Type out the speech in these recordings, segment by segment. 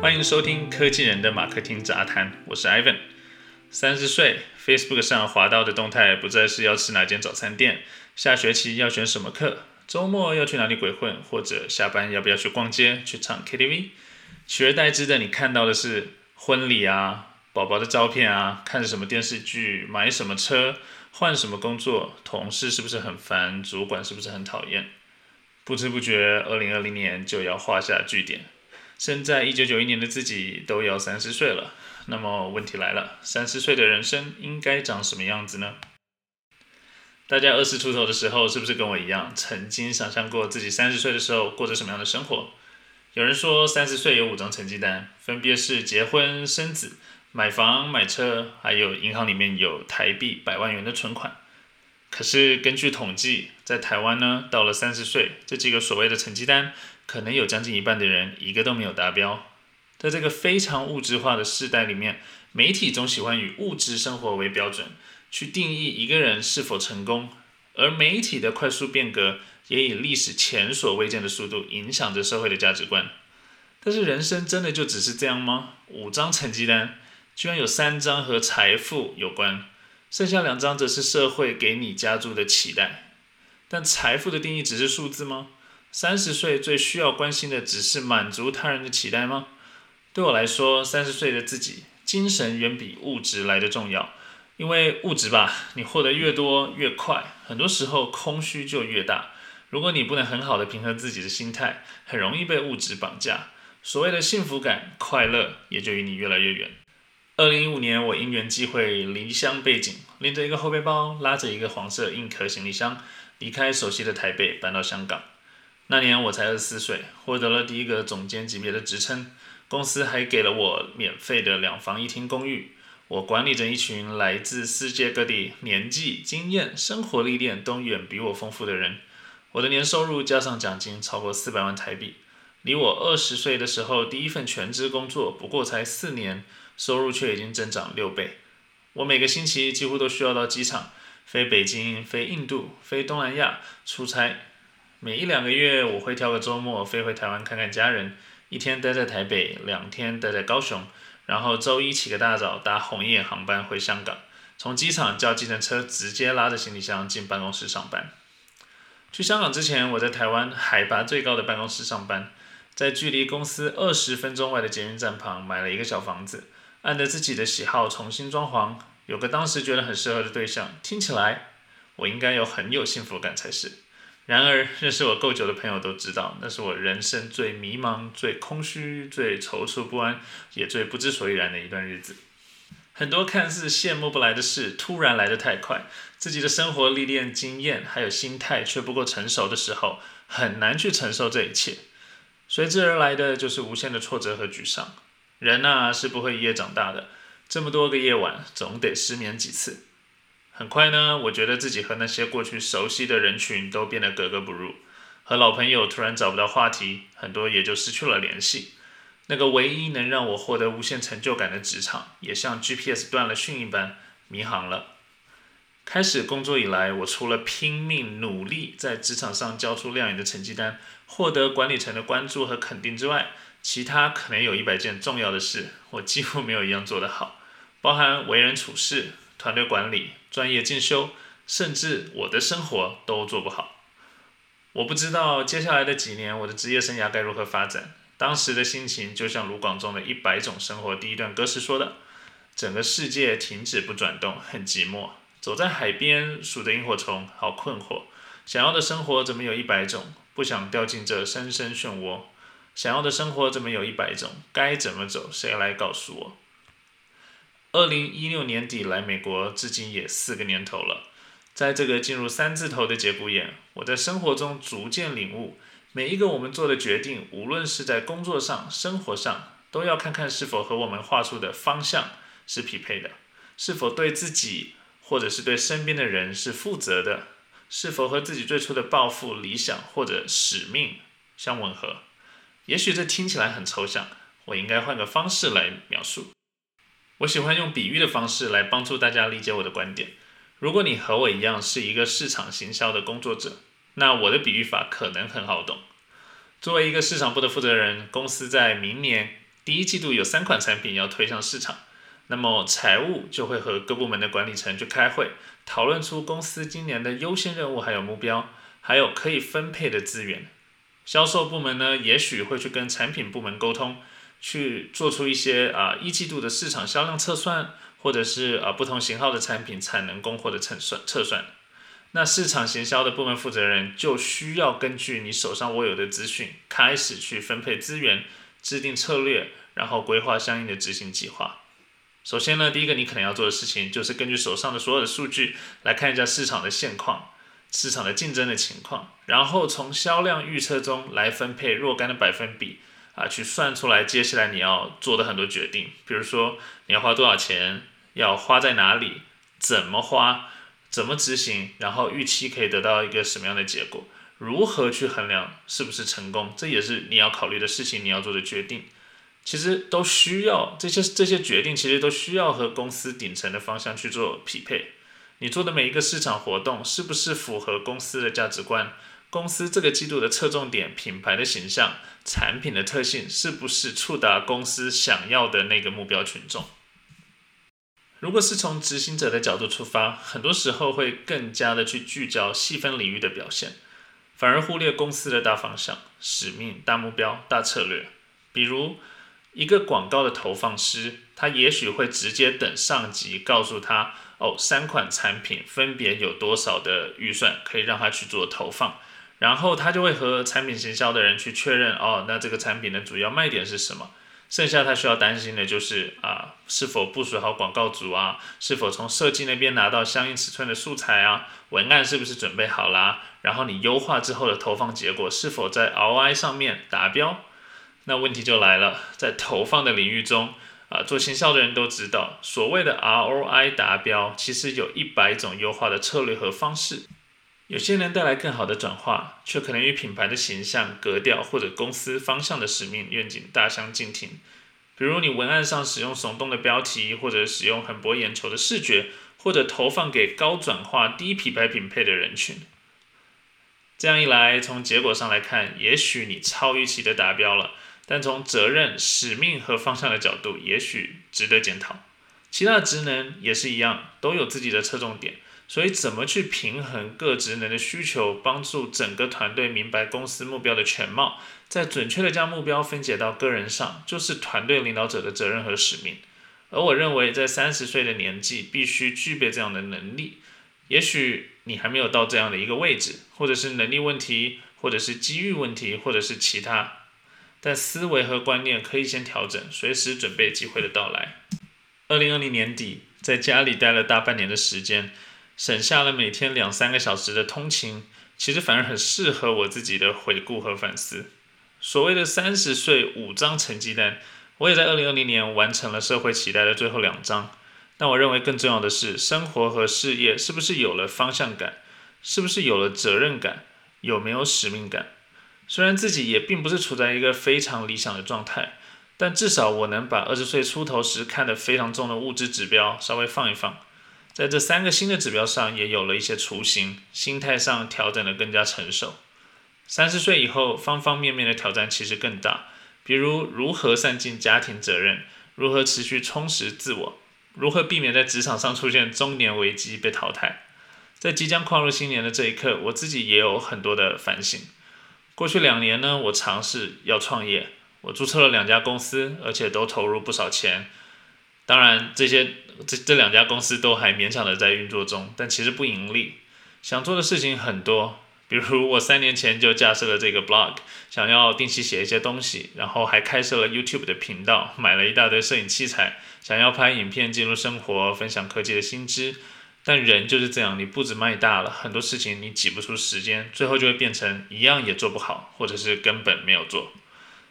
欢迎收听科技人的马克听杂谈，我是 Ivan。三十岁，Facebook 上滑到的动态不再是要吃哪间早餐店，下学期要选什么课，周末要去哪里鬼混，或者下班要不要去逛街、去唱 KTV，取而代之的，你看到的是婚礼啊、宝宝的照片啊、看什么电视剧、买什么车、换什么工作、同事是不是很烦、主管是不是很讨厌。不知不觉，二零二零年就要画下句点。生在一九九一年的自己都要三十岁了，那么问题来了：三十岁的人生应该长什么样子呢？大家二十出头的时候，是不是跟我一样，曾经想象过自己三十岁的时候过着什么样的生活？有人说，三十岁有五张成绩单，分别是结婚、生子、买房、买车，还有银行里面有台币百万元的存款。可是根据统计，在台湾呢，到了三十岁，这几个所谓的成绩单，可能有将近一半的人一个都没有达标。在这个非常物质化的时代里面，媒体总喜欢以物质生活为标准，去定义一个人是否成功。而媒体的快速变革，也以历史前所未见的速度影响着社会的价值观。但是人生真的就只是这样吗？五张成绩单，居然有三张和财富有关。剩下两张则是社会给你加注的期待，但财富的定义只是数字吗？三十岁最需要关心的只是满足他人的期待吗？对我来说，三十岁的自己，精神远比物质来的重要。因为物质吧，你获得越多越快，很多时候空虚就越大。如果你不能很好的平衡自己的心态，很容易被物质绑架，所谓的幸福感、快乐也就离你越来越远。二零一五年，我因缘际会离乡背井，拎着一个后背包，拉着一个黄色硬壳行李箱，离开熟悉的台北，搬到香港。那年我才二十四岁，获得了第一个总监级别的职称，公司还给了我免费的两房一厅公寓。我管理着一群来自世界各地、年纪、经验、生活历练都远比我丰富的人。我的年收入加上奖金超过四百万台币，离我二十岁的时候第一份全职工作不过才四年。收入却已经增长六倍。我每个星期几乎都需要到机场飞北京、飞印度、飞东南亚出差。每一两个月，我会挑个周末飞回台湾看看家人，一天待在台北，两天待在高雄，然后周一起个大早搭红眼航班回香港，从机场叫计程车直接拉着行李箱进办公室上班。去香港之前，我在台湾海拔最高的办公室上班，在距离公司二十分钟外的捷运站旁买了一个小房子。按着自己的喜好重新装潢，有个当时觉得很适合的对象，听起来我应该有很有幸福感才是。然而，认识我够久的朋友都知道，那是我人生最迷茫、最空虚、最踌躇不安，也最不知所以然的一段日子。很多看似羡慕不来的事，突然来得太快，自己的生活历练、经验还有心态却不够成熟的时候，很难去承受这一切。随之而来的就是无限的挫折和沮丧。人呐是不会一夜长大的，这么多个夜晚，总得失眠几次。很快呢，我觉得自己和那些过去熟悉的人群都变得格格不入，和老朋友突然找不到话题，很多也就失去了联系。那个唯一能让我获得无限成就感的职场，也像 GPS 断了讯一般迷航了。开始工作以来，我除了拼命努力在职场上交出亮眼的成绩单，获得管理层的关注和肯定之外，其他可能有一百件重要的事，我几乎没有一样做得好，包含为人处事、团队管理、专业进修，甚至我的生活都做不好。我不知道接下来的几年我的职业生涯该如何发展。当时的心情就像卢广仲的《一百种生活》第一段歌词说的：“整个世界停止不转动，很寂寞。走在海边数着萤火虫，好困惑。想要的生活怎么有一百种？不想掉进这深深漩涡。”想要的生活怎么有一百种？该怎么走？谁来告诉我？二零一六年底来美国，至今也四个年头了。在这个进入三字头的节骨眼，我在生活中逐渐领悟，每一个我们做的决定，无论是在工作上、生活上，都要看看是否和我们画出的方向是匹配的，是否对自己或者是对身边的人是负责的，是否和自己最初的抱负、理想或者使命相吻合。也许这听起来很抽象，我应该换个方式来描述。我喜欢用比喻的方式来帮助大家理解我的观点。如果你和我一样是一个市场行销的工作者，那我的比喻法可能很好懂。作为一个市场部的负责人，公司在明年第一季度有三款产品要推向市场，那么财务就会和各部门的管理层去开会，讨论出公司今年的优先任务还有目标，还有可以分配的资源。销售部门呢，也许会去跟产品部门沟通，去做出一些啊一季度的市场销量测算，或者是啊不同型号的产品产能供货的测算测算。那市场行销的部门负责人就需要根据你手上握有的资讯，开始去分配资源，制定策略，然后规划相应的执行计划。首先呢，第一个你可能要做的事情，就是根据手上的所有的数据来看一下市场的现况。市场的竞争的情况，然后从销量预测中来分配若干的百分比啊，去算出来接下来你要做的很多决定，比如说你要花多少钱，要花在哪里，怎么花，怎么执行，然后预期可以得到一个什么样的结果，如何去衡量是不是成功，这也是你要考虑的事情，你要做的决定，其实都需要这些这些决定，其实都需要和公司顶层的方向去做匹配。你做的每一个市场活动是不是符合公司的价值观？公司这个季度的侧重点、品牌的形象、产品的特性是不是触达公司想要的那个目标群众？如果是从执行者的角度出发，很多时候会更加的去聚焦细分领域的表现，反而忽略公司的大方向、使命、大目标、大策略。比如一个广告的投放师，他也许会直接等上级告诉他。哦，三款产品分别有多少的预算可以让他去做投放，然后他就会和产品行销的人去确认，哦，那这个产品的主要卖点是什么？剩下他需要担心的就是啊，是否部署好广告组啊，是否从设计那边拿到相应尺寸的素材啊，文案是不是准备好啦？然后你优化之后的投放结果是否在 ROI 上面达标？那问题就来了，在投放的领域中。啊，做行销的人都知道，所谓的 ROI 达标，其实有一百种优化的策略和方式。有些能带来更好的转化，却可能与品牌的形象、格调或者公司方向的使命愿景大相径庭。比如你文案上使用耸动的标题，或者使用很博眼球的视觉，或者投放给高转化、低品牌品配的人群。这样一来，从结果上来看，也许你超预期的达标了。但从责任、使命和方向的角度，也许值得检讨。其他职能也是一样，都有自己的侧重点。所以，怎么去平衡各职能的需求，帮助整个团队明白公司目标的全貌，再准确的将目标分解到个人上，就是团队领导者的责任和使命。而我认为，在三十岁的年纪，必须具备这样的能力。也许你还没有到这样的一个位置，或者是能力问题，或者是机遇问题，或者是其他。但思维和观念可以先调整，随时准备机会的到来。二零二零年底，在家里待了大半年的时间，省下了每天两三个小时的通勤，其实反而很适合我自己的回顾和反思。所谓的三十岁五张成绩单，我也在二零二零年完成了社会期待的最后两张。但我认为更重要的是，生活和事业是不是有了方向感，是不是有了责任感，有没有使命感？虽然自己也并不是处在一个非常理想的状态，但至少我能把二十岁出头时看得非常重的物质指标稍微放一放，在这三个新的指标上也有了一些雏形，心态上调整得更加成熟。三十岁以后，方方面面的挑战其实更大，比如如何散尽家庭责任，如何持续充实自我，如何避免在职场上出现中年危机被淘汰。在即将跨入新年的这一刻，我自己也有很多的反省。过去两年呢，我尝试要创业，我注册了两家公司，而且都投入不少钱。当然，这些这这两家公司都还勉强的在运作中，但其实不盈利。想做的事情很多，比如我三年前就架设了这个 blog，想要定期写一些东西，然后还开设了 YouTube 的频道，买了一大堆摄影器材，想要拍影片记录生活，分享科技的新知。但人就是这样，你步子迈大了，很多事情你挤不出时间，最后就会变成一样也做不好，或者是根本没有做。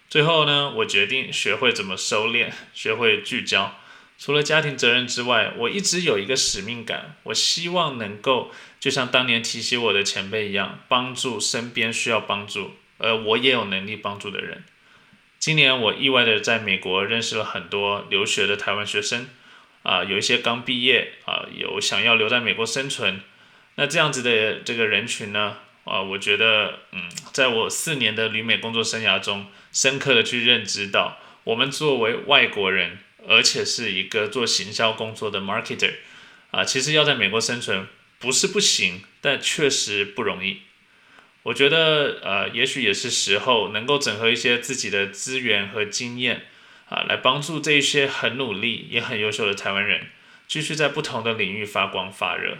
最后呢，我决定学会怎么收敛，学会聚焦。除了家庭责任之外，我一直有一个使命感，我希望能够就像当年提携我的前辈一样，帮助身边需要帮助，而我也有能力帮助的人。今年我意外的在美国认识了很多留学的台湾学生。啊，有一些刚毕业啊，有想要留在美国生存，那这样子的这个人群呢，啊，我觉得，嗯，在我四年的旅美工作生涯中，深刻的去认知到，我们作为外国人，而且是一个做行销工作的 marketer，啊，其实要在美国生存不是不行，但确实不容易。我觉得，呃，也许也是时候能够整合一些自己的资源和经验，啊，来帮助这一些很努力也很优秀的台湾人，继续在不同的领域发光发热。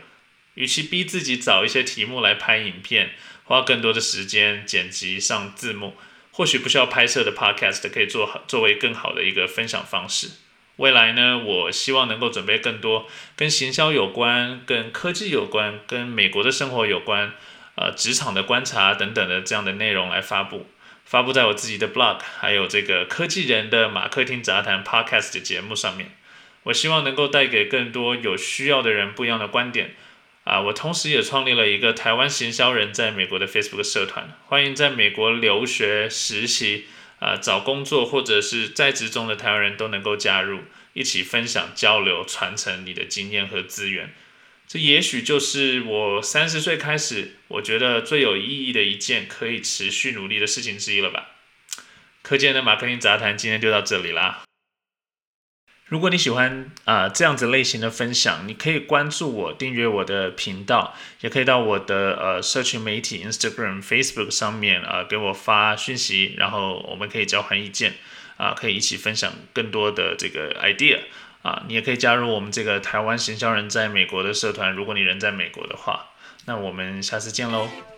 与其逼自己找一些题目来拍影片，花更多的时间剪辑上字幕，或许不需要拍摄的 podcast 可以做作为更好的一个分享方式。未来呢，我希望能够准备更多跟行销有关、跟科技有关、跟美国的生活有关。呃，职场的观察等等的这样的内容来发布，发布在我自己的 blog，还有这个科技人的马克听杂谈 podcast 的节目上面。我希望能够带给更多有需要的人不一样的观点。啊，我同时也创立了一个台湾行销人在美国的 Facebook 社团，欢迎在美国留学、实习、啊找工作或者是在职中的台湾人都能够加入，一起分享、交流、传承你的经验和资源。这也许就是我三十岁开始，我觉得最有意义的一件可以持续努力的事情之一了吧。课间的马克林杂谈今天就到这里啦。如果你喜欢啊这样子类型的分享，你可以关注我，订阅我的频道，也可以到我的呃社群媒体 Instagram、Facebook 上面啊给我发讯息，然后我们可以交换意见啊，可以一起分享更多的这个 idea。啊，你也可以加入我们这个台湾行销人在美国的社团。如果你人在美国的话，那我们下次见喽。